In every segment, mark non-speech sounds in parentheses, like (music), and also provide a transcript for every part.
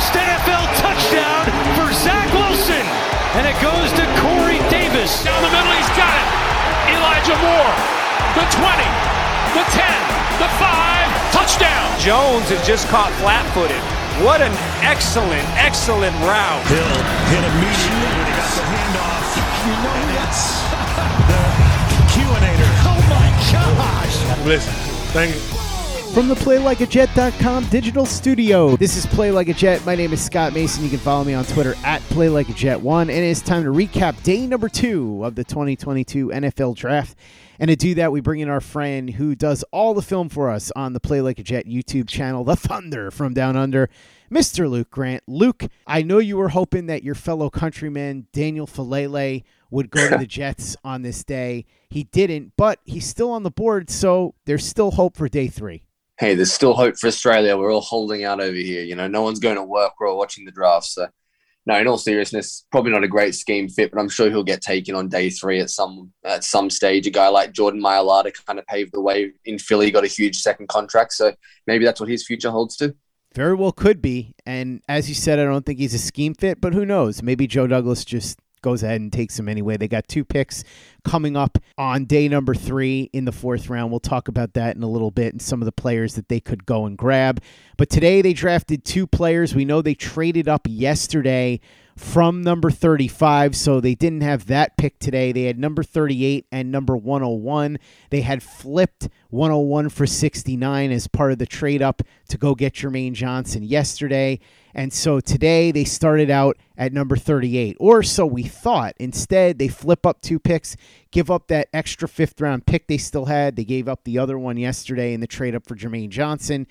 First NFL touchdown for Zach Wilson. And it goes to Corey Davis. Down the middle, he's got it. Elijah Moore. The 20, the 10, the 5. Touchdown. Jones is just caught flat-footed. What an excellent, excellent route. Hill hit immediately when he got the handoff. You know and it's the Q-inator. Oh my gosh. Listen, thank you. From the PlayLikeAJet.com digital studio, this is Play Like a Jet. My name is Scott Mason. You can follow me on Twitter at PlayLikeAJet1. And it's time to recap day number two of the 2022 NFL Draft. And to do that, we bring in our friend who does all the film for us on the Play Like a Jet YouTube channel, The Thunder from Down Under, Mr. Luke Grant. Luke, I know you were hoping that your fellow countryman, Daniel Faalele, would go to the (laughs) Jets on this day. He didn't, but he's still on the board, so there's still hope for day three. Hey, there's still hope for Australia. We're all holding out over here. You know, no one's going to work. We're all watching the draft. So, no, in all seriousness, probably not a great scheme fit, but I'm sure he'll get taken on day three at some at some stage. A guy like Jordan Mailata kind of paved the way in Philly, got a huge second contract. So maybe that's what his future holds too. Very well could be. And as you said, I don't think he's a scheme fit, but who knows? Maybe Joe Douglas just goes ahead and takes them anyway. They got two picks coming up on day number three in the fourth round. We'll talk about that in a little bit and some of the players that they could go and grab. But today they drafted two players. We know they traded up yesterday from number 35, so they didn't have that pick today. They had number 38 and number 101. They had flipped 101 for 69 as part of the trade up to go get Jermaine Johnson yesterday. And so today they started out at number 38, or so we thought. Instead, they flip up two picks, give up that extra fifth round pick they still had. They gave up the other one yesterday in the trade up for Jermaine Johnson.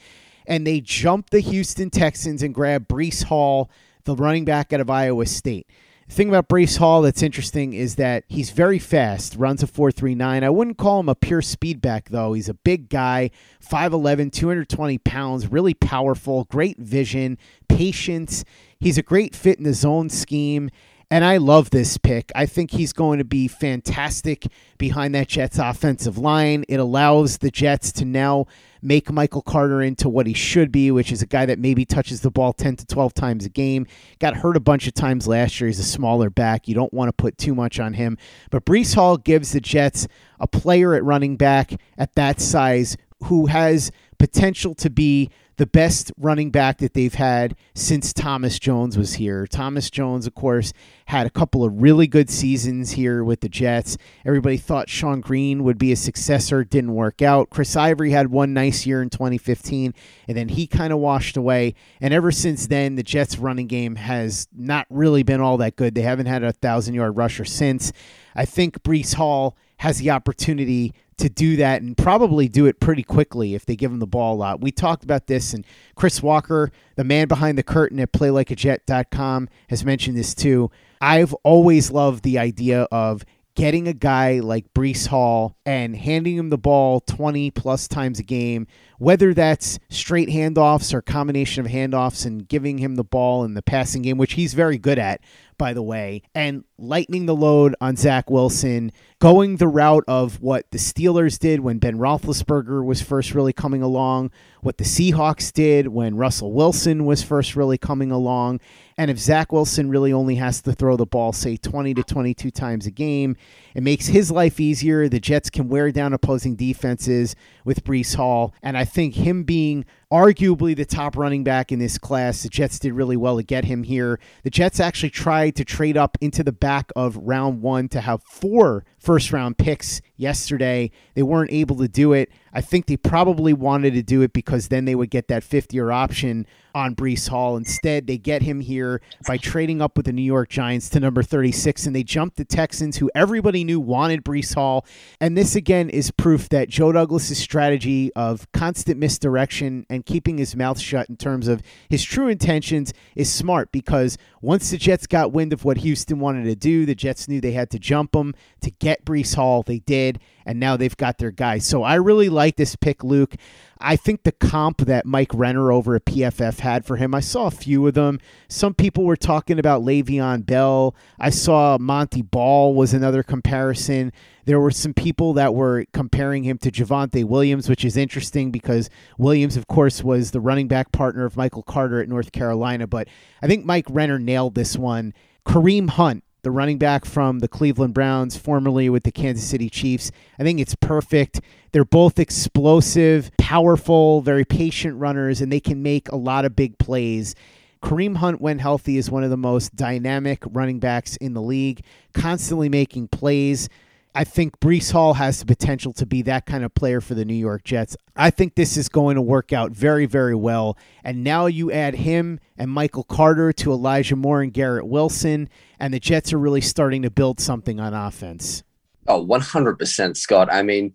And they jumped the Houston Texans and grabbed Breece Hall, the running back out of Iowa State. The thing about Breece Hall that's interesting is that he's very fast, runs a 4.39. I wouldn't call him a pure speed back, though. He's a big guy, 5'11, 220 pounds, really powerful, great vision, patience. He's a great fit in the zone scheme. And I love this pick. I think he's going to be fantastic behind that Jets offensive line. It allows the Jets to now make Michael Carter into what he should be, which is a guy that maybe touches the ball 10 to 12 times a game. Got hurt a bunch of times last year. He's a smaller back. You don't want to put too much on him. But Breece Hall gives the Jets a player at running back at that size who has potential to be the best running back that they've had since Thomas Jones was here. Thomas Jones, of course, had a couple of really good seasons here with the Jets. Everybody thought Shonn Greene would be a successor, didn't work out. Chris Ivory had one nice year in 2015, and then he kind of washed away. And ever since then, the Jets' running game has not really been all that good. They haven't had a thousand yard rusher since. I think Breece Hall has the opportunity to do that and probably do it pretty quickly if they give him the ball a lot. We talked about this, and Chris Walker, the man behind the curtain at playlikeajet.com, has mentioned this too. I've always loved the idea of getting a guy like Breece Hall and handing him the ball 20 plus times a game, whether that's straight handoffs or combination of handoffs and giving him the ball in the passing game, which he's very good at, by the way, and lightening the load on Zach Wilson, going the route of what the Steelers did when Ben Roethlisberger was first really coming along, what the Seahawks did when Russell Wilson was first really coming along. And if Zach Wilson really only has to throw the ball, say 20 to 22 times a game, it makes his life easier. The Jets can wear down opposing defenses with Breece Hall. And I think him being arguably the top running back in this class, the Jets did really well to get him here. The Jets actually tried to trade up into the back of round one to have four first round picks yesterday. They weren't able to do it. I think they probably wanted to do it because then they would get that fifth year option on Breece Hall. Instead, they get him here by trading up with the New York Giants to number 36, and they jump the Texans, who everybody knew wanted Breece Hall. And this again is proof that Joe Douglas's strategy of constant misdirection and keeping his mouth shut in terms of his true intentions is smart because once the Jets got wind of what Houston wanted to do, the Jets knew they had to jump him to get Breece Hall. They did, and now they've got their guy. So I really like this pick, Luke. I think the comp that Mike Renner over at PFF had for him, I saw a few of them. Some people were talking about Le'Veon Bell. I saw Montee Ball was another comparison. There were some people that were comparing him to Javonte Williams, which is interesting because Williams, of course, was the running back partner of Michael Carter at North Carolina. But I think Mike Renner nailed this one. Kareem Hunt the running back from the Cleveland Browns, formerly with the Kansas City Chiefs. I think it's perfect. They're both explosive, powerful, very patient runners, and they can make a lot of big plays. Kareem Hunt, when healthy, is one of the most dynamic running backs in the league, constantly making plays. I think Breece Hall has the potential to be that kind of player for the New York Jets. I think this is going to work out very, very well. And now you add him and Michael Carter to Elijah Moore and Garrett Wilson, and the Jets are really starting to build something on offense. Oh, 100%, Scott. I mean,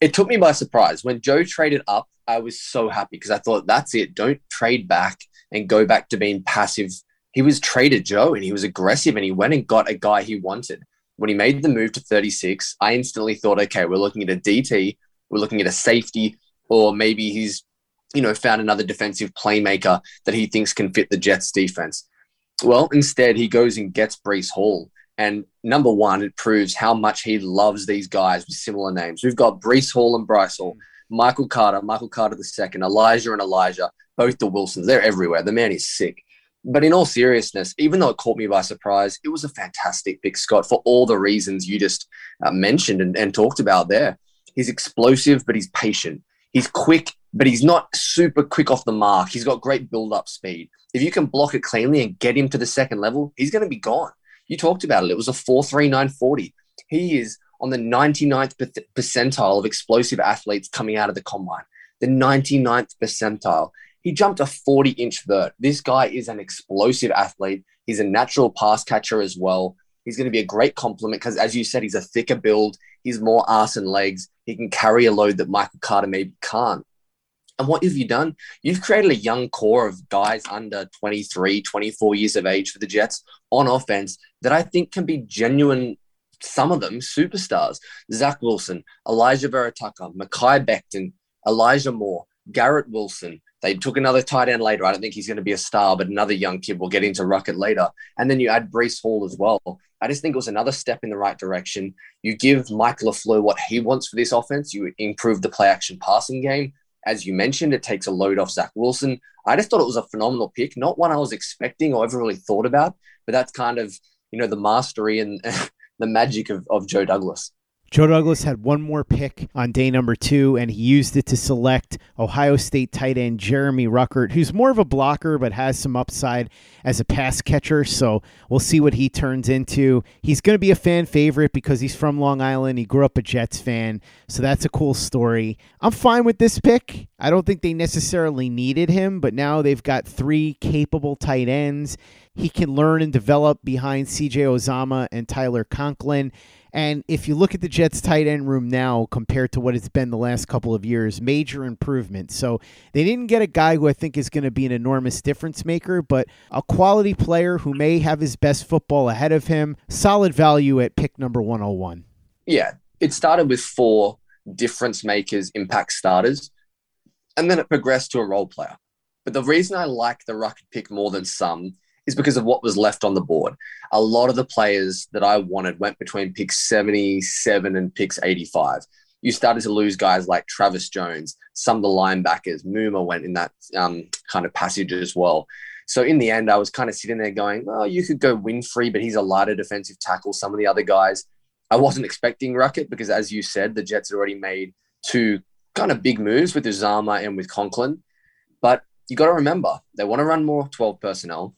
it took me by surprise. When Joe traded up, I was so happy because I thought, that's it. Don't trade back and go back to being passive. He was traded Joe and he was aggressive and he went and got a guy he wanted when he made the move to 36, I instantly thought, okay, we're looking at a DT, we're looking at a safety, or maybe he's, you know, found another defensive playmaker that he thinks can fit the Jets defense. Well, instead, he goes and gets Breece Hall. And number one, it proves how much he loves these guys with similar names. We've got Breece Hall and Bryce Hall, Michael Carter, Michael Carter the second, Elijah and Elijah, both the Wilsons. They're everywhere. The man is sick. But in all seriousness, even though it caught me by surprise, it was a fantastic pick, Scott, for all the reasons you just uh, mentioned and, and talked about there. He's explosive, but he's patient. He's quick, but he's not super quick off the mark. He's got great build up speed. If you can block it cleanly and get him to the second level, he's going to be gone. You talked about it. It was a 4.3940. He is on the 99th percentile of explosive athletes coming out of the combine. The 99th percentile. He jumped a 40 inch vert. This guy is an explosive athlete. He's a natural pass catcher as well. He's going to be a great complement because, as you said, he's a thicker build. He's more arse and legs. He can carry a load that Michael Carter maybe can't. And what have you done? You've created a young core of guys under 23, 24 years of age for the Jets on offense that I think can be genuine, some of them superstars. Zach Wilson, Elijah Vera-Tucker, Mekhi Becton, Elijah Moore, Garrett Wilson, they took another tight end later. I don't think he's going to be a star, but another young kid. We'll get into Ruckert later. And then you add Breece Hall as well. I just think it was another step in the right direction. You give Mike LaFleur what he wants for this offense. You improve the play action passing game. As you mentioned, it takes a load off Zach Wilson. I just thought it was a phenomenal pick, not one I was expecting or ever really thought about, but that's kind of, you know, the mastery and (laughs) the magic of, of Joe Douglas. Joe Douglas had one more pick on day number two, and he used it to select Ohio State tight end Jeremy Ruckert, who's more of a blocker but has some upside as a pass catcher. So we'll see what he turns into. He's going to be a fan favorite because he's from Long Island. He grew up a Jets fan. So that's a cool story. I'm fine with this pick. I don't think they necessarily needed him, but now they've got three capable tight ends. He can learn and develop behind CJ Uzomah and Tyler Conklin. And if you look at the Jets tight end room now compared to what it's been the last couple of years, major improvement. So they didn't get a guy who I think is going to be an enormous difference maker, but a quality player who may have his best football ahead of him. Solid value at pick number 101. Yeah, it started with four difference makers, impact starters, and then it progressed to a role player. But the reason I like the Ruckert pick more than some is because of what was left on the board. A lot of the players that I wanted went between picks 77 and picks 85. You started to lose guys like Travis Jones, some of the linebackers. Muma went in that um, kind of passage as well. So in the end, I was kind of sitting there going, well, you could go Winfrey, but he's a lighter defensive tackle. Some of the other guys, I wasn't expecting Ruckert because, as you said, the Jets had already made two kind of big moves with Uzomah and with Conklin. But you got to remember, they want to run more 12 personnel.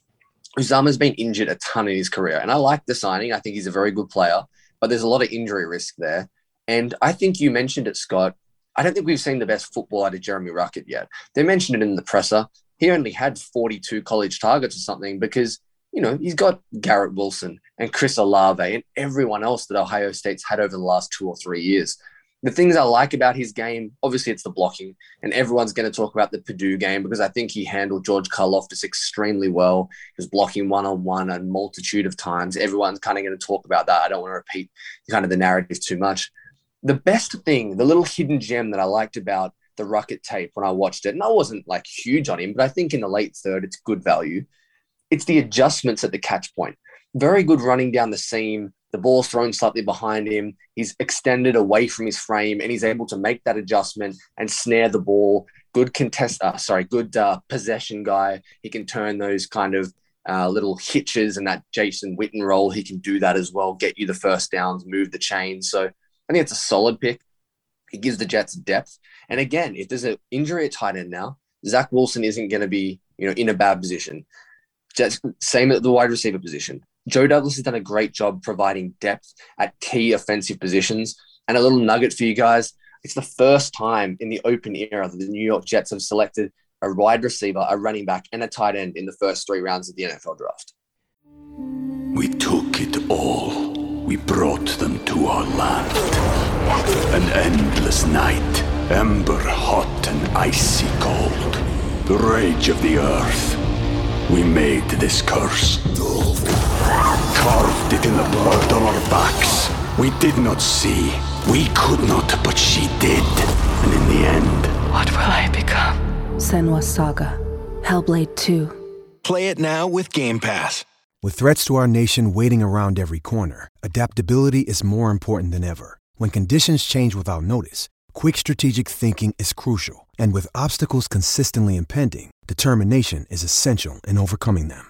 Uzomah's been injured a ton in his career, and I like the signing. I think he's a very good player, but there's a lot of injury risk there. And I think you mentioned it, Scott. I don't think we've seen the best football out of Jeremy Ruckert yet. They mentioned it in the presser. He only had 42 college targets or something because, you know, he's got Garrett Wilson and Chris Olave and everyone else that Ohio State's had over the last two or three years the things I like about his game, obviously, it's the blocking, and everyone's going to talk about the Purdue game because I think he handled George Karlaftis extremely well. He was blocking one on one a multitude of times. Everyone's kind of going to talk about that. I don't want to repeat kind of the narrative too much. The best thing, the little hidden gem that I liked about the Ruckert tape when I watched it, and I wasn't like huge on him, but I think in the late third, it's good value. It's the adjustments at the catch point. Very good running down the seam the ball's thrown slightly behind him. He's extended away from his frame, and he's able to make that adjustment and snare the ball. Good contest, uh, sorry, good uh, possession guy. He can turn those kind of uh, little hitches and that Jason Witten role. He can do that as well. Get you the first downs, move the chain. So I think it's a solid pick. It gives the Jets depth. And again, if there's an injury at tight end now, Zach Wilson isn't going to be you know in a bad position. Jets, same at the wide receiver position. Joe Douglas has done a great job providing depth at key offensive positions. And a little nugget for you guys it's the first time in the open era that the New York Jets have selected a wide receiver, a running back, and a tight end in the first three rounds of the NFL draft. We took it all. We brought them to our land. An endless night, ember hot and icy cold. The rage of the earth. We made this curse carved it in the blood on our backs. We did not see. We could not, but she did. And in the end. What will I become? Senua's Saga. Hellblade 2. Play it now with Game Pass. With threats to our nation waiting around every corner, adaptability is more important than ever. When conditions change without notice, quick strategic thinking is crucial. And with obstacles consistently impending, determination is essential in overcoming them.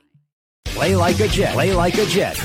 Play like a Jet. Play like a Jet.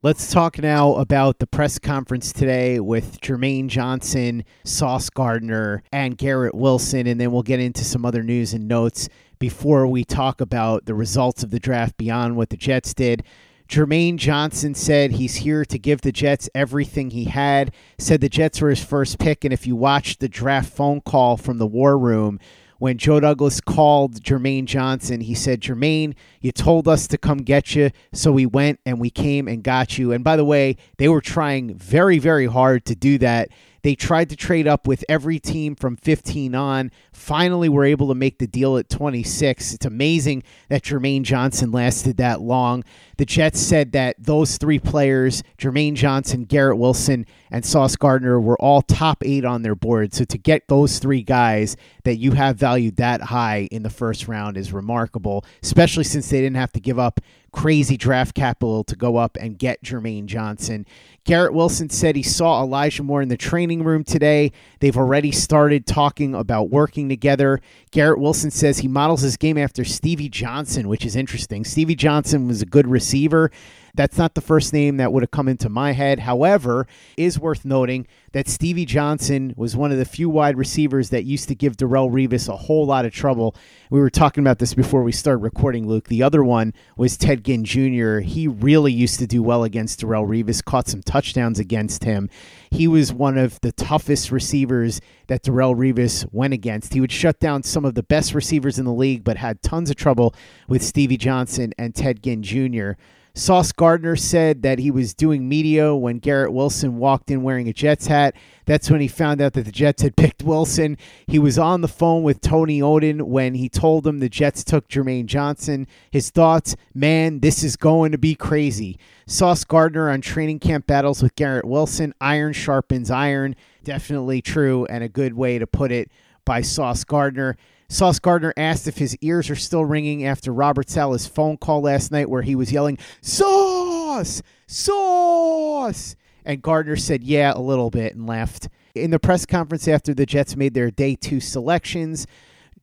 Let's talk now about the press conference today with Jermaine Johnson, Sauce Gardner, and Garrett Wilson, and then we'll get into some other news and notes before we talk about the results of the draft beyond what the Jets did. Jermaine Johnson said he's here to give the Jets everything he had, said the Jets were his first pick, and if you watched the draft phone call from the war room, when Joe Douglas called Jermaine Johnson, he said, Jermaine, you told us to come get you. So we went and we came and got you. And by the way, they were trying very, very hard to do that. They tried to trade up with every team from 15 on. Finally, were able to make the deal at 26. It's amazing that Jermaine Johnson lasted that long. The Jets said that those three players, Jermaine Johnson, Garrett Wilson, and Sauce Gardner, were all top eight on their board. So to get those three guys that you have valued that high in the first round is remarkable, especially since they didn't have to give up crazy draft capital to go up and get Jermaine Johnson. Garrett Wilson said he saw Elijah Moore in the training room today. They've already started talking about working together. Garrett Wilson says he models his game after Stevie Johnson, which is interesting. Stevie Johnson was a good receiver. That's not the first name that would have come into my head. However, is worth noting that Stevie Johnson was one of the few wide receivers that used to give Darrelle Revis a whole lot of trouble. We were talking about this before we started recording, Luke. The other one was Ted Ginn Jr. He really used to do well against Darrelle Revis, caught some touchdowns against him. He was one of the toughest receivers that Darrelle Revis went against. He would shut down some of the best receivers in the league, but had tons of trouble with Stevie Johnson and Ted Ginn Jr. Sauce Gardner said that he was doing media when Garrett Wilson walked in wearing a Jets hat. That's when he found out that the Jets had (laughs) picked Wilson. He was on the phone with Tony Odin when he told him the Jets took Jermaine Johnson. His thoughts, man, this is going to be crazy. Sauce Gardner on training camp battles with Garrett Wilson. Iron sharpens iron. Definitely true and a good way to put it by Sauce Gardner. Sauce Gardner asked if his ears are still ringing after Robert Saleh's phone call last night where he was yelling, Sauce! Sauce! And Gardner said, yeah, a little bit, and left. In the press conference after the Jets made their day two selections,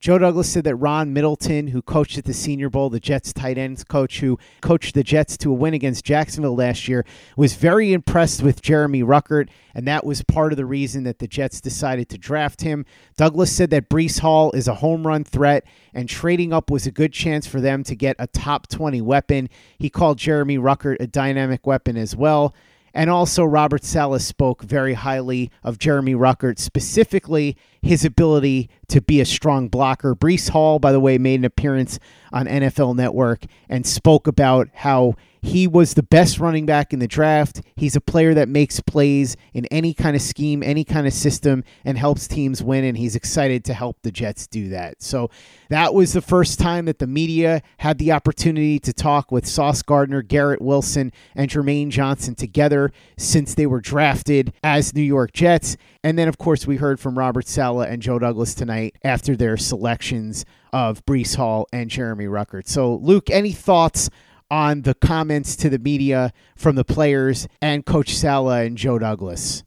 Joe Douglas said that Ron Middleton, who coached at the Senior Bowl, the Jets tight ends coach who coached the Jets to a win against Jacksonville last year, was very impressed with Jeremy Ruckert, and that was part of the reason that the Jets decided to draft him. Douglas said that Breece Hall is a home run threat, and trading up was a good chance for them to get a top 20 weapon. He called Jeremy Ruckert a dynamic weapon as well. And also, Robert Saleh spoke very highly of Jeremy Ruckert, specifically his ability to be a strong blocker. Breece Hall, by the way, made an appearance on NFL Network and spoke about how he was the best running back in the draft. He's a player that makes plays in any kind of scheme, any kind of system, and helps teams win. And he's excited to help the Jets do that. So that was the first time that the media had the opportunity to talk with Sauce Gardner, Garrett Wilson, and Jermaine Johnson together since they were drafted as New York Jets. And then, of course, we heard from Robert Saleh and Joe Douglas tonight after their selections of Breece Hall and Jeremy Ruckert. So, Luke, any thoughts on the comments to the media from the players and Coach Saleh and Joe Douglas?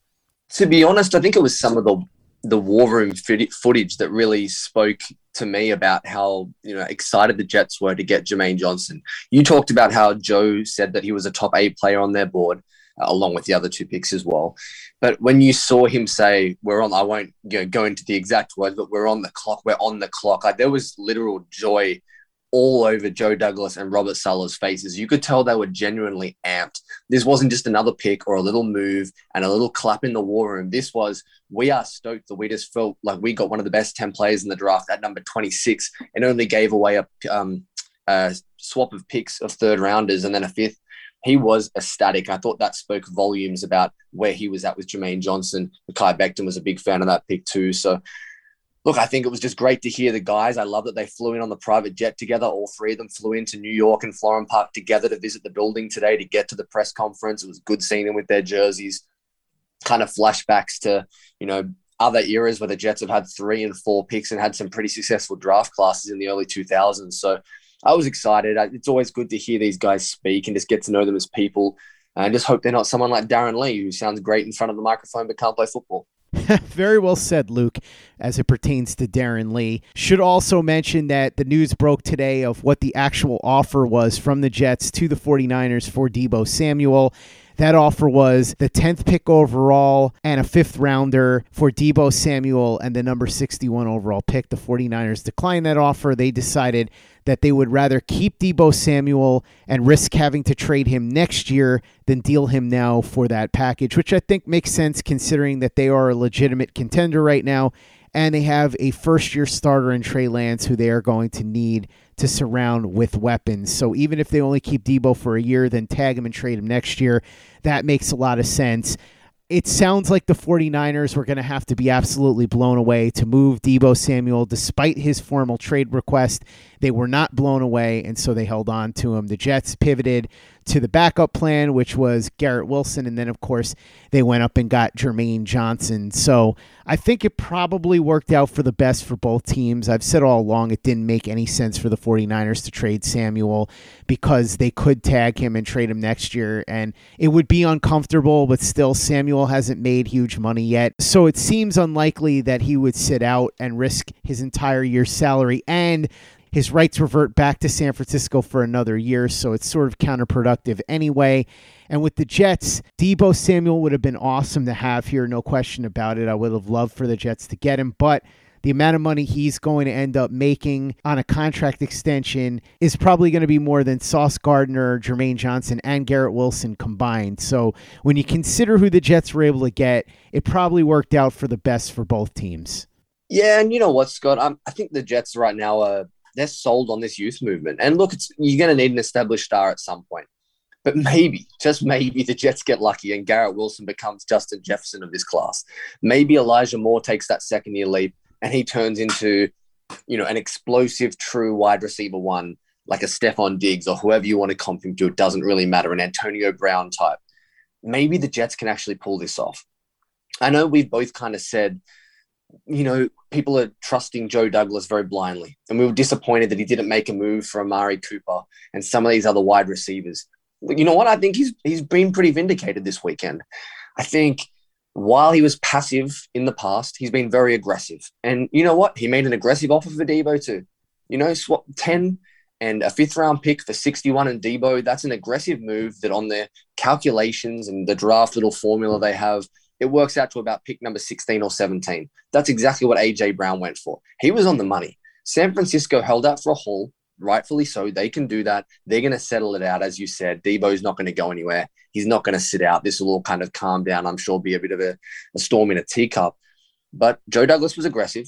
To be honest, I think it was some of the the war room footage that really spoke to me about how you know excited the Jets were to get Jermaine Johnson. You talked about how Joe said that he was a top eight player on their board, along with the other two picks as well. But when you saw him say, "We're on," I won't you know, go into the exact words, but we're on the clock. We're on the clock. Like there was literal joy all over Joe Douglas and Robert Saleh's faces. You could tell they were genuinely amped. This wasn't just another pick or a little move and a little clap in the war room. This was, we are stoked that we just felt like we got one of the best 10 players in the draft at number 26 and only gave away a, um, a swap of picks of third rounders and then a fifth. He was ecstatic. I thought that spoke volumes about where he was at with Jermaine Johnson. Mekhi Becton was a big fan of that pick too. So look, I think it was just great to hear the guys. I love that they flew in on the private jet together. All three of them flew into New York and Florham Park together to visit the building today to get to the press conference. It was good seeing them with their jerseys. Kind of flashbacks to, you know, other eras where the Jets have had three and four picks and had some pretty successful draft classes in the early 2000s. So I was excited. It's always good to hear these guys speak and just get to know them as people. And just hope they're not someone like Darron Lee, who sounds great in front of the microphone but can't play football. (laughs) Very well said, Luke, as it pertains to Darron Lee. Should also mention that the news broke today of what the actual offer was from the Jets to the 49ers for Deebo Samuel. That offer was the 10th pick overall and a fifth rounder for Deebo Samuel and the number 61 overall pick. The 49ers declined that offer. They decided that they would rather keep Deebo Samuel and risk having to trade him next year than deal him now for that package, which I think makes sense considering that they are a legitimate contender right now and they have a first year starter in Trey Lance who they are going to need to surround with weapons. So even if they only keep Deebo for a year, then tag him and trade him next year, that makes a lot of sense. It sounds like the 49ers were going to have to be absolutely blown away to move Deebo Samuel despite his formal trade request. They were not blown away, and so they held on to him. The Jets pivoted to the backup plan, which was Garrett Wilson. And then, of course, they went up and got Jermaine Johnson. So I think it probably worked out for the best for both teams. I've said all along it didn't make any sense for the 49ers to trade Samuel because they could tag him and trade him next year. And it would be uncomfortable, but still, Samuel hasn't made huge money yet. So it seems unlikely that he would sit out and risk his entire year's salary and his rights revert back to San Francisco for another year, so it's sort of counterproductive anyway. And with the Jets, Deebo Samuel would have been awesome to have here, no question about it. I would have loved for the Jets to get him, but the amount of money he's going to end up making on a contract extension is probably going to be more than Sauce Gardner, Jermaine Johnson, and Garrett Wilson combined. So when you consider who the Jets were able to get, it probably worked out for the best for both teams. Yeah, and you know what, Scott? I'm, I think the Jets right now are they're sold on this youth movement. And look, you're going to need an established star at some point. But maybe, just maybe, the Jets get lucky and Garrett Wilson becomes Justin Jefferson of this class. Maybe Elijah Moore takes that second year leap and he turns into, you know, an explosive, true wide receiver one, like a Stefon Diggs or whoever you want to comp him to. It doesn't really matter, an Antonio Brown type. Maybe the Jets can actually pull this off. I know we've both kind of said you know, people are trusting Joe Douglas very blindly. And we were disappointed that he didn't make a move for Amari Cooper and some of these other wide receivers. But you know what? I think he's he's been pretty vindicated this weekend. I think while he was passive in the past, he's been very aggressive. And you know what? He made an aggressive offer for Deebo too. You know, swap 10 and a fifth round pick for 61 and Deebo. That's an aggressive move that on their calculations and the draft little formula they have – it works out to about pick number 16 or 17. That's exactly what AJ Brown went for. He was on the money. San Francisco held out for a haul, rightfully so. They can do that. They're going to settle it out, as you said. Deebo's not going to go anywhere. He's not going to sit out. This will all kind of calm down. I'm sure be a bit of a, a storm in a teacup. But Joe Douglas was aggressive.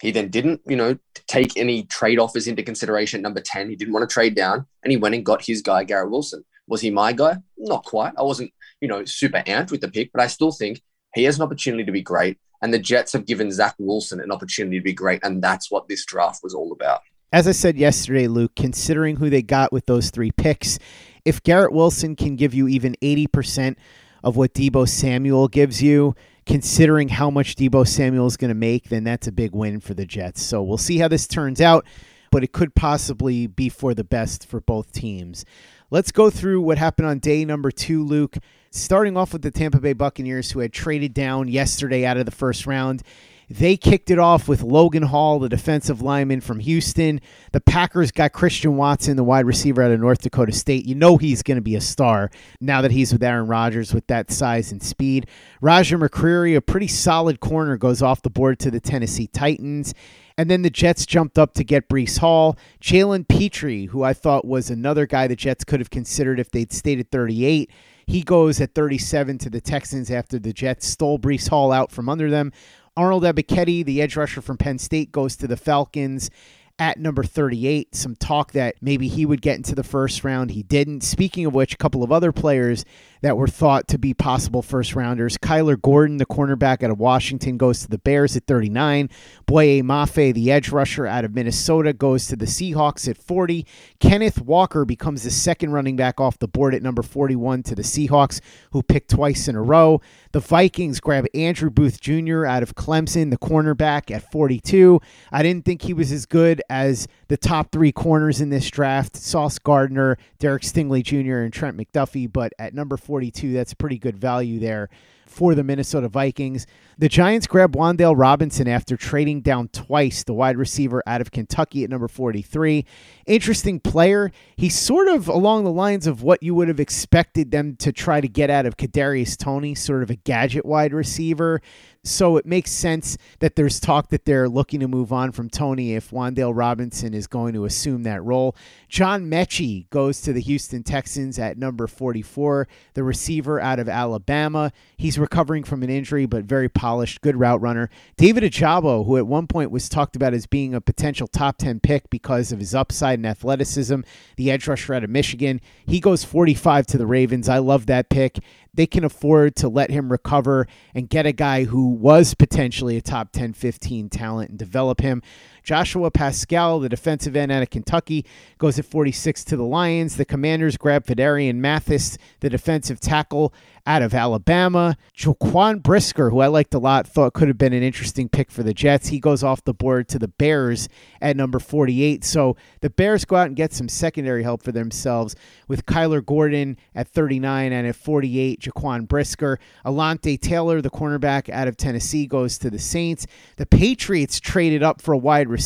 He then didn't, you know, take any trade offers into consideration. Number 10, he didn't want to trade down, and he went and got his guy, Garrett Wilson. Was he my guy? Not quite. I wasn't you know, super amped with the pick, but I still think he has an opportunity to be great. And the Jets have given Zach Wilson an opportunity to be great. And that's what this draft was all about. As I said yesterday, Luke, considering who they got with those three picks, if Garrett Wilson can give you even 80% of what Deebo Samuel gives you, considering how much Deebo Samuel is going to make, then that's a big win for the Jets. So we'll see how this turns out, but it could possibly be for the best for both teams. Let's go through what happened on day number two, Luke. Starting off with the Tampa Bay Buccaneers, who had traded down yesterday out of the first round. They kicked it off with Logan Hall, the defensive lineman from Houston. The Packers got Christian Watson, the wide receiver out of North Dakota State. You know he's going to be a star now that he's with Aaron Rodgers with that size and speed. Roger McCreary, a pretty solid corner, goes off the board to the Tennessee Titans. And then the Jets jumped up to get Breece Hall. Jalen Pitre, who I thought was another guy the Jets could have considered if they'd stayed at 38. He goes at 37 to the Texans after the Jets stole Breece Hall out from under them. Arnold Ebiketie, the edge rusher from Penn State, goes to the Falcons at number 38. Some talk that maybe he would get into the first round. He didn't. Speaking of which, a couple of other players that were thought to be possible first rounders. Kyler Gordon, the cornerback out of Washington, goes to the Bears at 39. Boye Mafe, the edge rusher out of Minnesota, goes to the Seahawks at 40. Kenneth Walker becomes the second running back off the board at number 41 to the Seahawks, who picked twice in a row. The Vikings grab Andrew Booth Jr. out of Clemson, the cornerback at 42. I didn't think he was as good as the top three corners in this draft Sauce Gardner, Derek Stingley Jr., and Trent McDuffie, but at number 42, that's a pretty good value there for the Minnesota Vikings. The Giants grab Wan'Dale Robinson after trading down twice, the wide receiver out of Kentucky at number 43. Interesting player. He's sort of along the lines of what you would have expected them to try to get out of Kadarius Toney, sort of a gadget wide receiver. So it makes sense that there's talk that they're looking to move on from Toney if Wan'Dale Robinson is going to assume that role. John Metchie goes to the Houston Texans at number 44, the receiver out of Alabama. He's recovering from an injury, but very polished, good route runner. David Ojabo, who at one point was talked about as being a potential top 10 pick because of his upside and athleticism, the edge rusher out of Michigan. He goes 45 to the Ravens. I love that pick they can afford to let him recover and get a guy who was potentially a top 10, 15 talent and develop him. Joshua Paschal, the defensive end out of Kentucky, goes at 46 to the Lions. The Commanders grab Phidarian Mathis, the defensive tackle out of Alabama. Jaquan Brisker, who I liked a lot, thought could have been an interesting pick for the Jets. He goes off the board to the Bears at number 48. So the Bears go out and get some secondary help for themselves with Kyler Gordon at 39 and at 48, Jaquan Brisker. Alontae Taylor, the cornerback out of Tennessee, goes to the Saints. The Patriots traded up for a wide receiver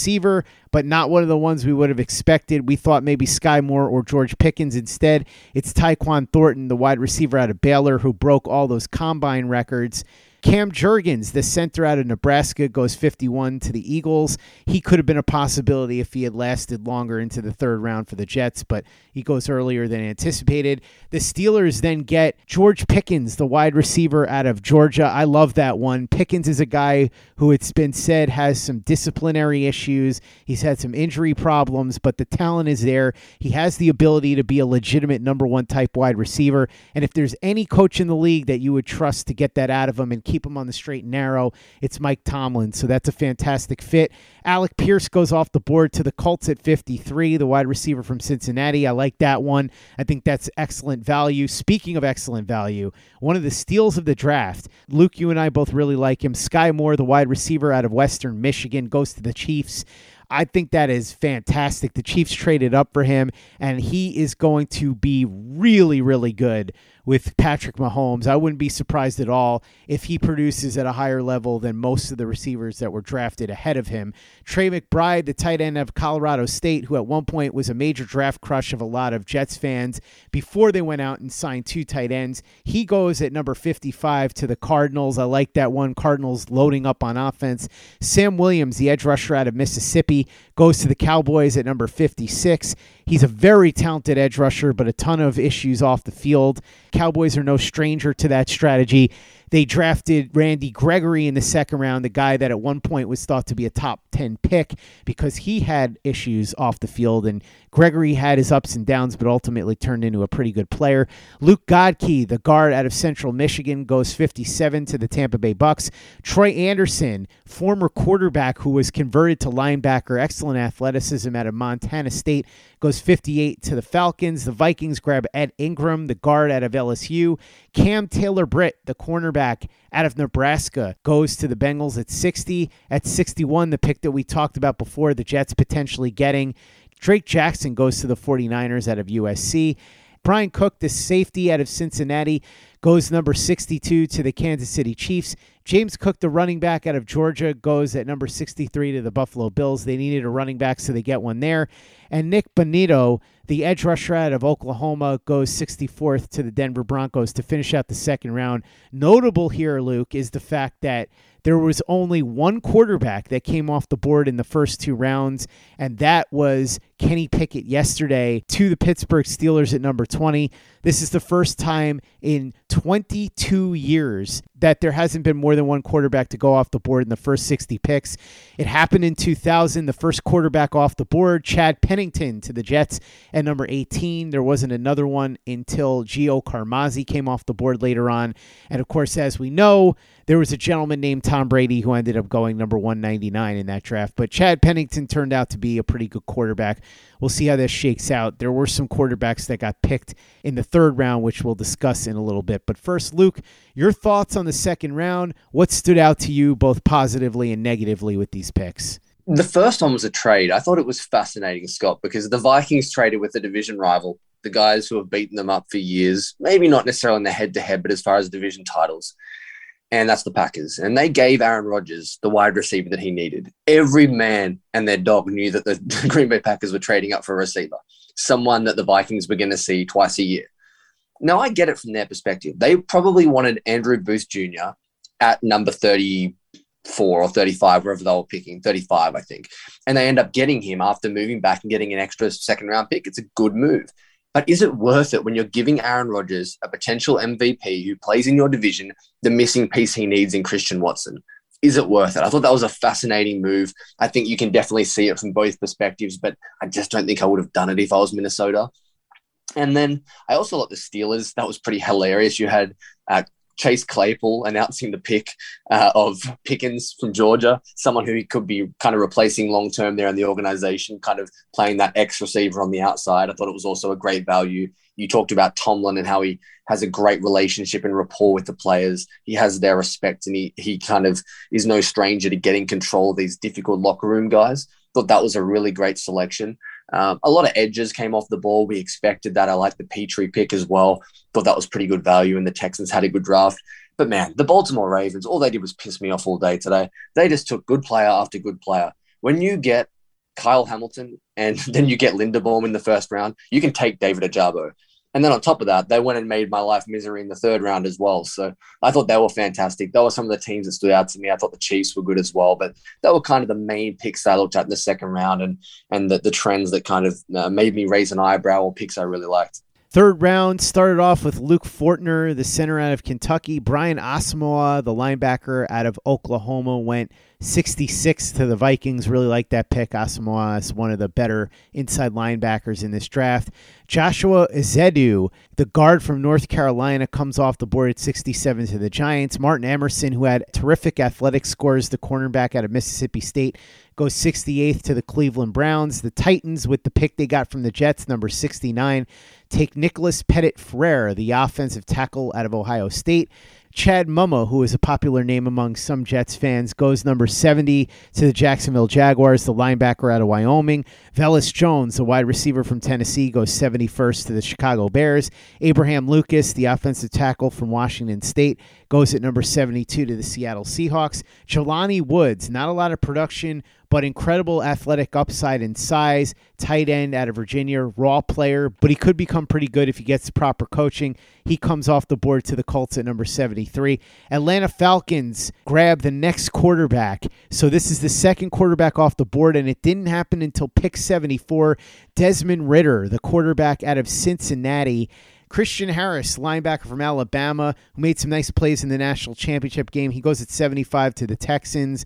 but not one of the ones we would have expected. We thought maybe Sky Moore or George Pickens instead. It's Tyquan Thornton, the wide receiver out of Baylor, who broke all those combine records. Cam Jurgens, the center out of Nebraska, goes 51 to the Eagles. He could have been a possibility if he had lasted longer into the third round for the Jets, but he goes earlier than anticipated. The Steelers then get George Pickens, the wide receiver out of Georgia. I love that one. Pickens is a guy who it's been said has some disciplinary issues. He's had some injury problems, but the talent is there. He has the ability to be a legitimate number one type wide receiver. And if there's any coach in the league that you would trust to get that out of him and keep him on the straight and narrow. It's Mike Tomlin. So that's a fantastic fit. Alec Pierce goes off the board to the Colts at 53, the wide receiver from Cincinnati. I like that one. I think that's excellent value. Speaking of excellent value, one of the steals of the draft, Luke, you and I both really like him. Sky Moore, the wide receiver out of Western Michigan, goes to the Chiefs. I think that is fantastic. The Chiefs traded up for him, and he is going to be really, really good with Patrick Mahomes. I wouldn't be surprised at all if he produces at a higher level than most of the receivers that were drafted ahead of him. Trey McBride, the tight end of Colorado State, who at one point was a major draft crush of a lot of Jets fans before they went out and signed two tight ends. He goes at number 55 to the Cardinals. I like that one. Cardinals loading up on offense. Sam Williams, the edge rusher out of Mississippi, goes to the Cowboys at number 56. He's a very talented edge rusher, but a ton of issues off the field. Cowboys are no stranger to that strategy. They drafted Randy Gregory in the second round, the guy that at one point was thought to be a top 10 pick because he had issues off the field. And Gregory had his ups and downs, but ultimately turned into a pretty good player. Luke Goedeke, the guard out of Central Michigan, goes 57 to the Tampa Bay Bucks. Troy Andersen, former quarterback who was converted to linebacker, excellent athleticism out of Montana State, goes 58 to the Falcons. The Vikings grab Ed Ingram, the guard out of LSU. Cam Taylor Britt, the cornerback out of Nebraska, goes to the Bengals at 60. At 61, the pick that we talked about before, the Jets potentially getting. Drake Jackson goes to the 49ers out of USC. Bryan Cook, the safety out of Cincinnati, goes number 62 to the Kansas City Chiefs. James Cook, the running back out of Georgia, goes at number 63 to the Buffalo Bills. They needed a running back, so they get one there. And Nik Bonitto, the edge rusher out of Oklahoma, goes 64th to the Denver Broncos to finish out the second round. Notable here, Luke, is the fact that there was only one quarterback that came off the board in the first two rounds, and that was Kenny Pickett yesterday to the Pittsburgh Steelers at number 20. This is the first time in 22 years that there hasn't been more than one quarterback to go off the board in the first 60 picks. It happened in 2000, the first quarterback off the board, Chad Pennington to the Jets at number 18. There wasn't another one until Gio Carmazzi came off the board later on. And of course, as we know, there was a gentleman named Tom Brady who ended up going number 199 in that draft. But Chad Pennington turned out to be a pretty good quarterback. We'll see how this shakes out. There were some quarterbacks that got picked in the third round, which we'll discuss in a little bit. But first, Luke, your thoughts on the second round. What stood out to you both positively and negatively with these picks? The first one was a trade. I thought it was fascinating, Scott, because the Vikings traded with a division rival, the guys who have beaten them up for years, maybe not necessarily in the head to head, but as far as division titles. and that's the Packers. And they gave Aaron Rodgers the wide receiver that he needed. Every man and their dog knew that the (laughs) Green Bay Packers were trading up for a receiver, someone that the Vikings were going to see twice a year. Now, I get it from their perspective. They probably wanted Andrew Booth Jr. at number 34 or 35, wherever they were picking, 35, I think. And they end up getting him after moving back and getting an extra second round pick. It's a good move. But is it worth it when you're giving Aaron Rodgers, a potential MVP who plays in your division, the missing piece he needs in Christian Watson? Is it worth it? I thought that was a fascinating move. I think you can definitely see it from both perspectives, but I just don't think I would have done it if I was Minnesota. And then I also like the Steelers. That was pretty hilarious. You had uh, Chase Claypool announcing the pick uh, of Pickens from Georgia, someone who could be kind of replacing long term there in the organization, kind of playing that X receiver on the outside. I thought it was also a great value. You talked about Tomlin and how he has a great relationship and rapport with the players. He has their respect and he, he kind of is no stranger to getting control of these difficult locker room guys. Thought that was a really great selection. Um, a lot of edges came off the ball. We expected that. I like the Pitre pick as well. Thought that was pretty good value, and the Texans had a good draft. But man, the Baltimore Ravens, all they did was piss me off all day today. They just took good player after good player. When you get Kyle Hamilton and (laughs) then you get Linderbaum in the first round, you can take David Ojabo. And then on top of that, they went and made my life misery in the third round as well. So I thought they were fantastic. They were some of the teams that stood out to me. I thought the Chiefs were good as well, but they were kind of the main picks I looked at in the second round and and the, the trends that kind of uh, made me raise an eyebrow or picks I really liked. Third round started off with Luke Fortner, the center out of Kentucky. Brian Asamoah, the linebacker out of Oklahoma, went 66 to the Vikings. Really like that pick. Asamoah is one of the better inside linebackers in this draft. Joshua Ezeudu, the guard from North Carolina, comes off the board at 67 to the Giants. Martin Emerson, who had terrific athletic scores, the cornerback out of Mississippi State, goes 68th to the Cleveland Browns. The Titans, with the pick they got from the Jets, number 69, take Nicholas Petit-Frere, the offensive tackle out of Ohio State. Chad Muma, who is a popular name among some Jets fans, goes number 70 to the Jacksonville Jaguars, the linebacker out of Wyoming. Velus Jones, the wide receiver from Tennessee, goes 71st to the Chicago Bears. Abraham Lucas, the offensive tackle from Washington State, goes at number 72 to the Seattle Seahawks. Jelani Woods, not a lot of production, but incredible athletic upside and size. Tight end out of Virginia, raw player, but he could become pretty good if he gets the proper coaching. He comes off the board to the Colts at number 73. Atlanta Falcons grab the next quarterback. So this is the second quarterback off the board, and it didn't happen until pick 74. Desmond Ridder, the quarterback out of Cincinnati. Christian Harris, linebacker from Alabama, who made some nice plays in the national championship game. He goes at 75 to the Texans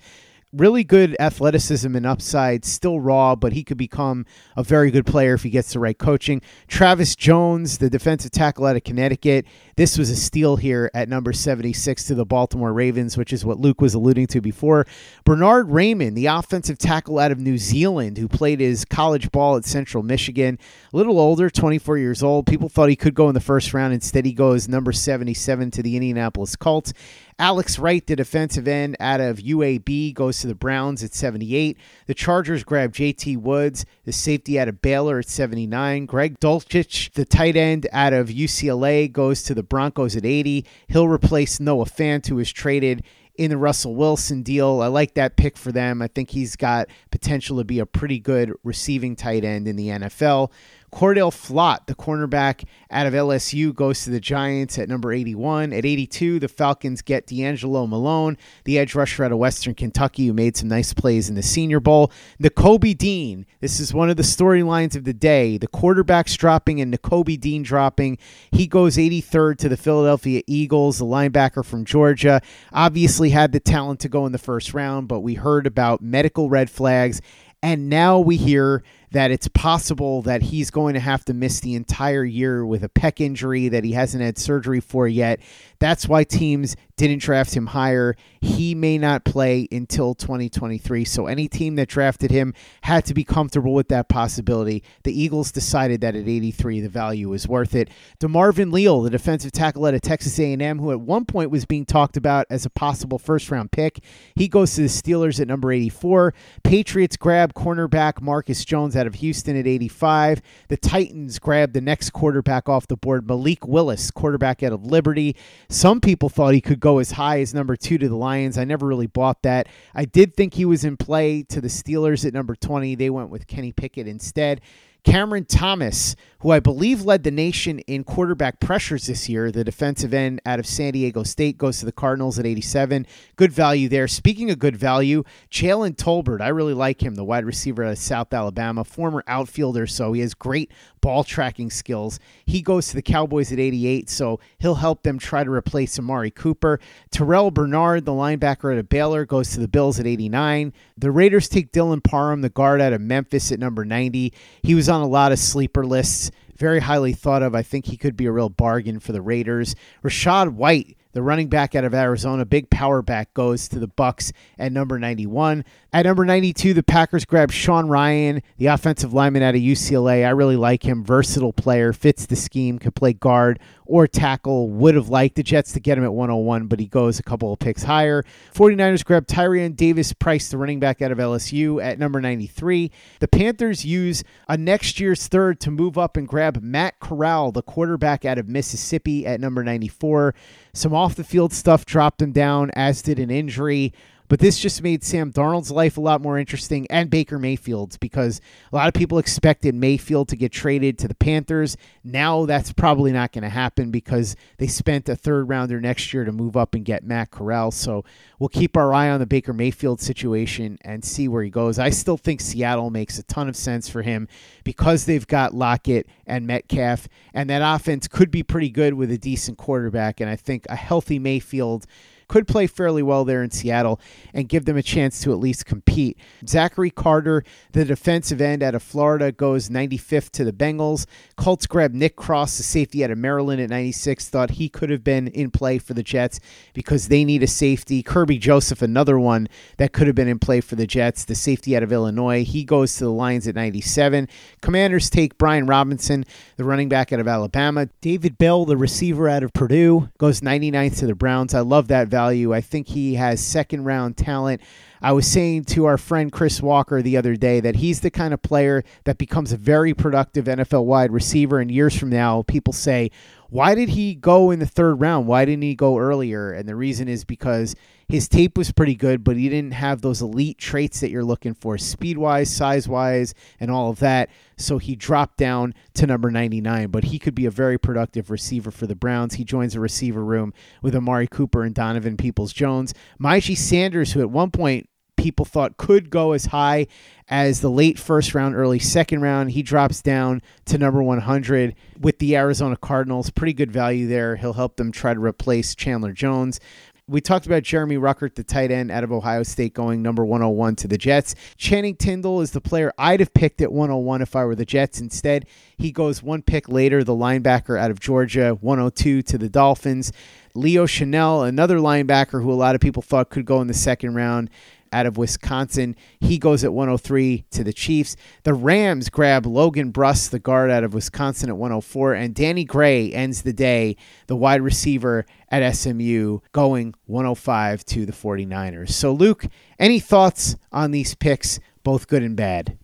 really good athleticism and upside, still raw, but he could become a very good player if he gets the right coaching. Travis Jones, the defensive tackle out of Connecticut, this was a steal here at number 76 to the Baltimore Ravens, which is what Luke was alluding to before. Bernhard Raimann, the offensive tackle out of New Zealand, who played his college ball at Central Michigan, a little older, 24 years old. People thought he could go in the first round. Instead, he goes number 77 to the Indianapolis Colts. Alex Wright, the defensive end out of UAB, goes to the Browns at 78. The Chargers grab JT Woods, the safety out of Baylor at 79. Greg Dulcich, the tight end out of UCLA, goes to the Broncos at 80. He'll replace Noah Fant, who was traded in the Russell Wilson deal. I like that pick for them. I think he's got potential to be a pretty good receiving tight end in the NFL. Cordale Flott, the cornerback out of LSU, goes to the Giants at number 81. At 82, the Falcons get DeAngelo Malone, the edge rusher out of Western Kentucky, who made some nice plays in the Senior Bowl. Nakobe Dean, this is one of the storylines of the day. The quarterback's dropping and Nakobe Dean dropping. He goes 83rd to the Philadelphia Eagles, the linebacker from Georgia. Obviously had the talent to go in the first round, but we heard about medical red flags. And now we hear that it's possible that he's going to have to miss the entire year with a pec injury that he hasn't had surgery for yet. That's why teams didn't draft him higher. He may not play until 2023. So any team that drafted him had to be comfortable with that possibility. The Eagles decided that at 83 the value was worth it. DeMarvin Leal, the defensive tackle at Texas A&M who at one point was being talked about as a possible first round pick, he goes to the Steelers at number 84. Patriots grab cornerback Marcus Jones out of Houston at 85. The Titans grabbed the next quarterback off the board, Malik Willis, quarterback out of Liberty. Some people thought he could go as high as number two to the Lions. I never really bought that. I did think he was in play to the Steelers at number 20. They went with Kenny Pickett instead. Cameron Thomas, who I believe led the nation in quarterback pressures this year, the defensive end out of San Diego State, goes to the Cardinals at 87. Good value there. Speaking of good value, Jalen Tolbert, I really like him, the wide receiver out of South Alabama, former outfielder, so he has great ball tracking skills. He goes to the Cowboys at 88, so he'll help them try to replace Amari Cooper. Terrel Bernard, the linebacker out of Baylor, goes to the Bills at 89. The Raiders take Dylan Parham, the guard out of Memphis, at number 90. He was on a lot of sleeper lists very highly thought of. I think he could be a real bargain for the Raiders. Rachaad White the running back out of Arizona, big power back, goes to the Bucs at number 91. At number 92, the Packers grab Sean Rhyan, the offensive lineman out of UCLA. I really like him. Versatile player, fits the scheme, can play guard or tackle. Would have liked the Jets to get him at 101, but he goes a couple of picks higher. 49ers grab Tyrion Davis Price, the running back out of LSU, at number 93. The Panthers use a next year's third to move up and grab Matt Corral, the quarterback out of Mississippi, at number 94. Some off the field stuff dropped him down, as did an injury. But this just made Sam Darnold's life a lot more interesting and Baker Mayfield's because a lot of people expected Mayfield to get traded to the Panthers. Now that's probably not going to happen because they spent a third rounder next year to move up and get Matt Corral. So we'll keep our eye on the Baker Mayfield situation and see where he goes. I still think Seattle makes a ton of sense for him because they've got Lockett and Metcalf, and that offense could be pretty good with a decent quarterback. And I think a healthy Mayfield could play fairly well there in Seattle and give them a chance to at least compete. Zachary Carter, the defensive end out of Florida, goes 95th to the Bengals. Colts grab Nick Cross, the safety out of Maryland at 96. Thought he could have been in play for the Jets because they need a safety. Kerby Joseph, another one that could have been in play for the Jets, the safety out of Illinois. He goes to the Lions at 97. Commanders take Brian Robinson, the running back out of Alabama. David Bell, the receiver out of Purdue, goes 99th to the Browns. I love that value. I think he has second round talent. I was saying to our friend Chris Walker the other day that he's the kind of player that becomes a very productive NFL wide receiver. And years from now, people say, why did he go in the third round? Why didn't he go earlier? And the reason is because his tape was pretty good, but he didn't have those elite traits that you're looking for speed wise, size wise, and all of that. So he dropped down to number 99, but he could be a very productive receiver for the Browns. He joins the receiver room with Amari Cooper and Donovan Peoples Jones. Myjai Sanders, who at one point people thought could go as high as the late first round, early second round. He drops down to number 100 with the Arizona Cardinals. Pretty good value there. He'll help them try to replace Chandler Jones we talked about Jeremy Ruckert, the tight end out of Ohio State, going number 101 to the Jets. Channing Tindall is the player I'd have picked at 101 if I were the Jets. Instead, he goes one pick later, the linebacker out of Georgia, 102 to the Dolphins. Leo Chenal, another linebacker who a lot of people thought could go in the second round, out of Wisconsin. He goes at 103 to the Chiefs. The Rams grab Logan Bruss, the guard out of Wisconsin, at 104. And Danny Gray ends the day, the wide receiver at SMU, going 105 to the 49ers. So, Luke, any thoughts on these picks, both good and bad?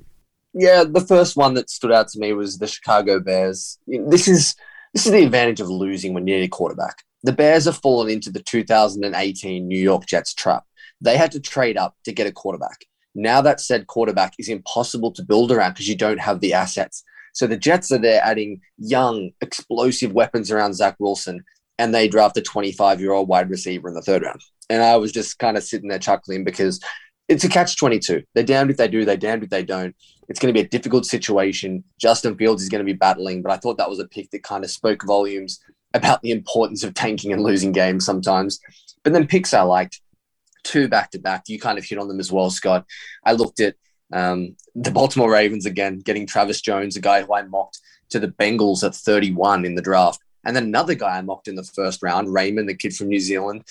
Yeah, the first one that stood out to me was the Chicago Bears. This is this is the advantage of losing when you need a quarterback. The Bears have fallen into the 2018 New York Jets trap. They had to trade up to get a quarterback. Now that said quarterback is impossible to build around because you don't have the assets. So the Jets are there adding young, explosive weapons around Zach Wilson, and they draft a 25 year old wide receiver in the third round. And I was just kind of sitting there chuckling because it's a catch 22. They're damned if they do, they're damned if they don't. It's going to be a difficult situation. Justin Fields is going to be battling, but I thought that was a pick that kind of spoke volumes about the importance of tanking and losing games sometimes. But then picks I liked two back to back. You kind of hit on them as well, Scott. I looked at um, the Baltimore Ravens again, getting Travis Jones, a guy who I mocked to the Bengals at 31 in the draft. And then another guy I mocked in the first round, Raimann, the kid from New Zealand.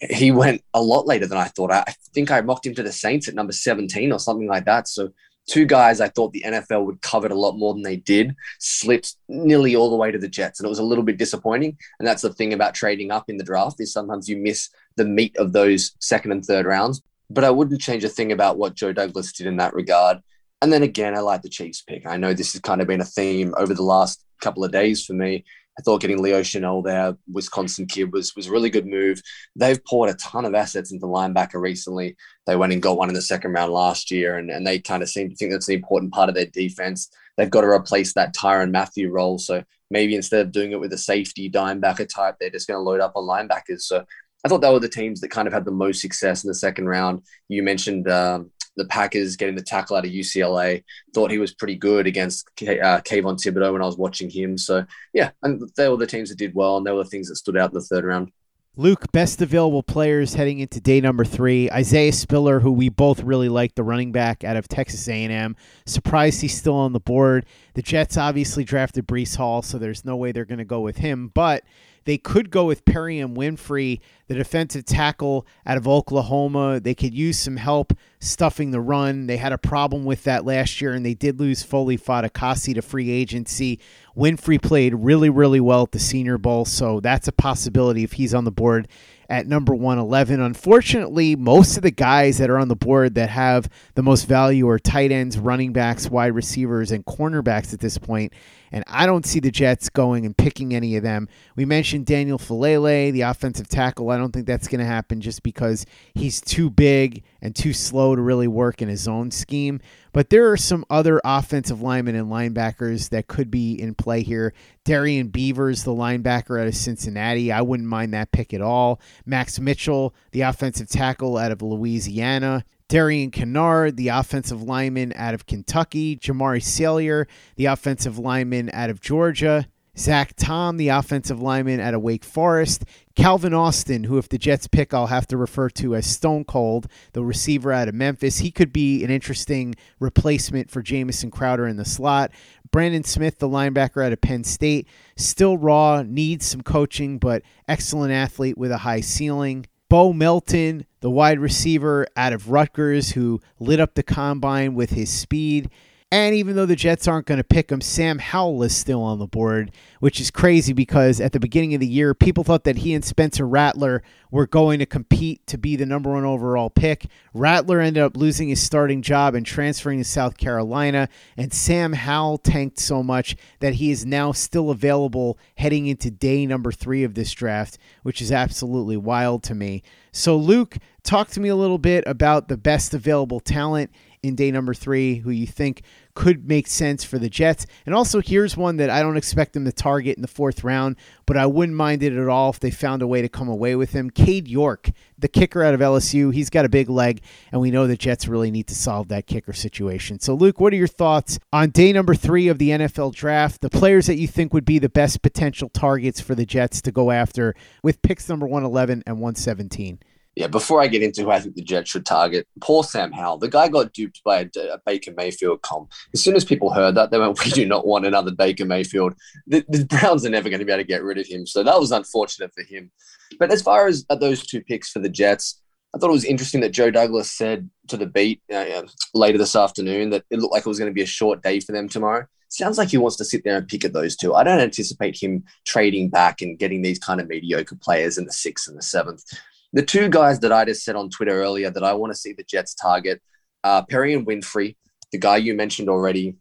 He went a lot later than I thought. I think I mocked him to the Saints at number 17 or something like that. So two guys I thought the NFL would covet a lot more than they did slipped nearly all the way to the Jets. And it was a little bit disappointing. And that's the thing about trading up in the draft is sometimes you miss the meat of those second and third rounds. But I wouldn't change a thing about what Joe Douglas did in that regard. And then again, I like the Chiefs pick. I know this has kind of been a theme over the last couple of days for me. I thought getting Leo Chenal there, Wisconsin kid, was was a really good move. They've poured a ton of assets into linebacker recently. They went and got one in the second round last year, and, and they kind of seem to think that's an important part of their defense. They've got to replace that Tyrann Mathieu role. So maybe instead of doing it with a safety dimebacker type, they're just going to load up on linebackers. So I thought that were the teams that kind of had the most success in the second round. You mentioned um, the Packers getting the tackle out of UCLA. Thought he was pretty good against K- uh, Kayvon Thibodeaux when I was watching him. So yeah, and they were the teams that did well, and they were the things that stood out in the third round. Luke, best available players heading into day number three. Isaiah Spiller, who we both really like, the running back out of Texas A&M. Surprised he's still on the board. The Jets obviously drafted Breece Hall, so there's no way they're going to go with him. But they could go with Perrion Winfrey, the defensive tackle out of Oklahoma. They could use some help stuffing the run. They had a problem with that last year, and they did lose Foley Fatukasi to free agency. Winfrey played really, really well at the Senior Bowl, so that's a possibility if he's on the board at number 111. Unfortunately, most of the guys that are on the board that have the most value are tight ends, running backs, wide receivers, and cornerbacks at this point. And I don't see the Jets going and picking any of them. We mentioned Daniel Faalele, the offensive tackle. I don't think that's going to happen just because he's too big and too slow to really work in his own scheme. But there are some other offensive linemen and linebackers that could be in play here. Darrian Beavers, the linebacker out of Cincinnati. I wouldn't mind that pick at all. Max Mitchell, the offensive tackle out of Louisiana. Darian Kinnard, the offensive lineman out of Kentucky. Jamaree Salyer, the offensive lineman out of Georgia. Zach Tom, the offensive lineman out of Wake Forest. Calvin Austin, who, if the Jets pick, I'll have to refer to as Stone Cold, the receiver out of Memphis. He could be an interesting replacement for Jamison Crowder in the slot. Brandon Smith, the linebacker out of Penn State, still raw, needs some coaching, but excellent athlete with a high ceiling. Bo Melton, the wide receiver out of Rutgers, who lit up the combine with his speed. And even though the Jets aren't going to pick him, Sam Howell is still on the board, which is crazy because at the beginning of the year, people thought that he and Spencer Rattler were going to compete to be the number one overall pick. Rattler ended up losing his starting job and transferring to South Carolina, and Sam Howell tanked so much that he is now still available heading into day number three of this draft, which is absolutely wild to me. So, Luke, talk to me a little bit about the best available talent in day number three who you think could make sense for the Jets. And also, here's one that I don't expect them to target in the fourth round, but I wouldn't mind it at all if they found a way to come away with him. Cade York, the kicker out of LSU, he's got a big leg, and we know the Jets really need to solve that kicker situation. So, Luke, what are your thoughts on day number three of the NFL draft? The players that you think would be the best potential targets for the Jets to go after with picks number 111 and 117? Yeah, before I get into who I think the Jets should target, poor Sam Howell. The guy got duped by a, a, Baker Mayfield comp. As soon as people heard that, they went, "We do not want another Baker Mayfield." The, the Browns are never going to be able to get rid of him, so that was unfortunate for him. But as far as uh, those two picks for the Jets, I thought it was interesting that Joe Douglas said to the beat uh, later this afternoon that it looked like it was going to be a short day for them tomorrow. Sounds like he wants to sit there and pick at those two. I don't anticipate him trading back and getting these kind of mediocre players in the sixth and the seventh. The two guys that I just said on Twitter earlier that I want to see the Jets target, uh, and Winfrey, the guy you mentioned already.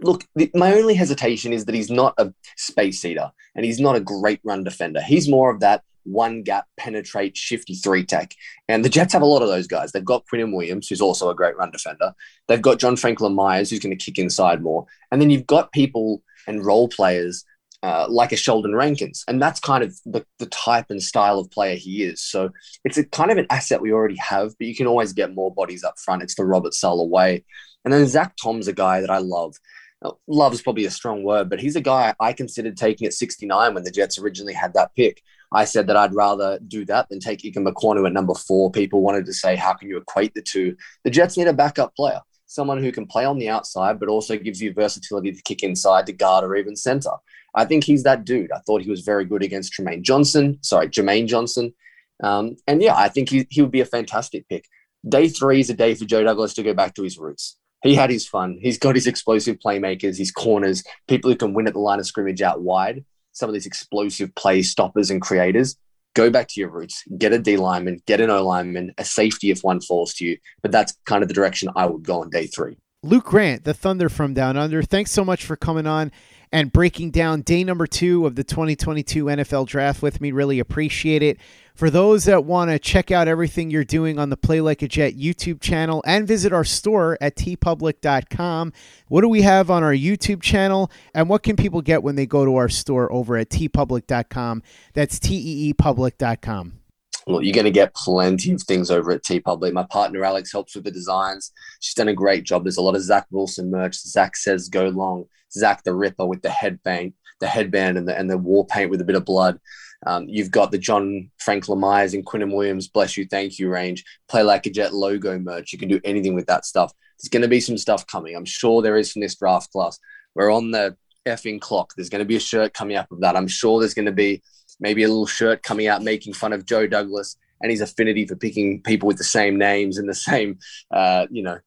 Look, the, my only hesitation is that he's not a space eater and he's not a great run defender. He's more of that one gap penetrate shifty three tech. And the Jets have a lot of those guys. They've got Quinnen Williams, who's also a great run defender. They've got John Franklin Myers, who's going to kick inside more. And then you've got people and role players uh, like a Sheldon Rankins. And that's kind of the, the type and style of player he is. So it's a kind of an asset we already have, but you can always get more bodies up front. It's the Robert Saleh way. And then Zach Tom's a guy that I love. Now, love is probably a strong word, but he's a guy I considered taking at 69 when the Jets originally had that pick. I said that I'd rather do that than take Ikem Ekwonu at number four. People wanted to say, how can you equate the two? The Jets need a backup player, someone who can play on the outside, but also gives you versatility to kick inside, to guard, or even center. I think he's that dude. I thought he was very good against Tremaine Johnson. Sorry, Jermaine Johnson. Um, and yeah, I think he, he would be a fantastic pick. Day three is a day for Joe Douglas to go back to his roots. He had his fun. He's got his explosive playmakers, his corners, people who can win at the line of scrimmage out wide. Some of these explosive play stoppers and creators. Go back to your roots. Get a D lineman, get an O lineman, a safety if one falls to you. But that's kind of the direction I would go on day three. Luke Grant, the Thunder from Down Under. Thanks so much for coming on and breaking down day number two of the 2022 NFL Draft with me. Really appreciate it. For those that want to check out everything you're doing on the Play Like a Jet YouTube channel and visit our store at teepublic.com, what do we have on our YouTube channel and what can people get when they go to our store over at teepublic.com? That's teepublic.com. Well, you're going to get plenty of things over at TeePublic. My partner Alex helps with the designs. She's done a great job. There's a lot of Zach Wilson merch. Zach says go long. Zach the Ripper with the headband, the headband and the and the war paint with a bit of blood. Um, you've got the John Franklin Myers and Quinnen Williams Bless You Thank You range. Play like a Jet logo merch. You can do anything with that stuff. There's going to be some stuff coming. I'm sure there is from this draft class. We're on the effing clock. There's going to be a shirt coming up of that. I'm sure there's going to be maybe a little shirt coming out making fun of Joe Douglas and his affinity for picking people with the same names and the same, uh, you know,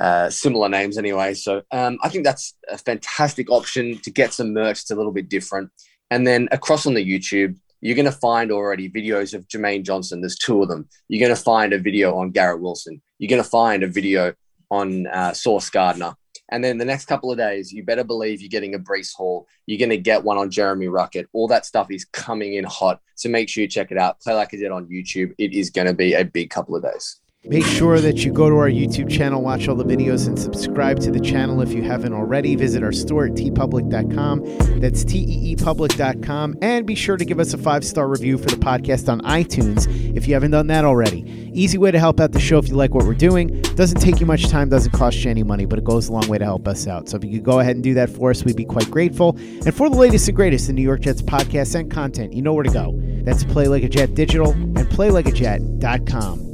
uh, similar names anyway. So um, I think that's a fantastic option to get some merch. It's a little bit different. And then across on the YouTube, you're going to find already videos of Jermaine Johnson. There's two of them. You're going to find a video on Garrett Wilson. You're going to find a video on uh, Sauce Gardner. And then the next couple of days, you better believe you're getting a Breece Hall. You're going to get one on Jeremy Ruckert. All that stuff is coming in hot. So make sure you check it out. Play like a Jet on YouTube. It is going to be a big couple of days. Make sure that you go to our YouTube channel, watch all the videos, and subscribe to the channel if you haven't already. Visit our store at teepublic.com. That's teepublic.com. And be sure to give us a five star review for the podcast on iTunes if you haven't done that already. Easy way to help out the show if you like what we're doing. Doesn't take you much time, doesn't cost you any money, but it goes a long way to help us out. So if you could go ahead and do that for us, we'd be quite grateful. And for the latest and greatest in New York Jets podcasts and content, you know where to go. That's Play Like a Jet Digital and PlayLikeAJet.com.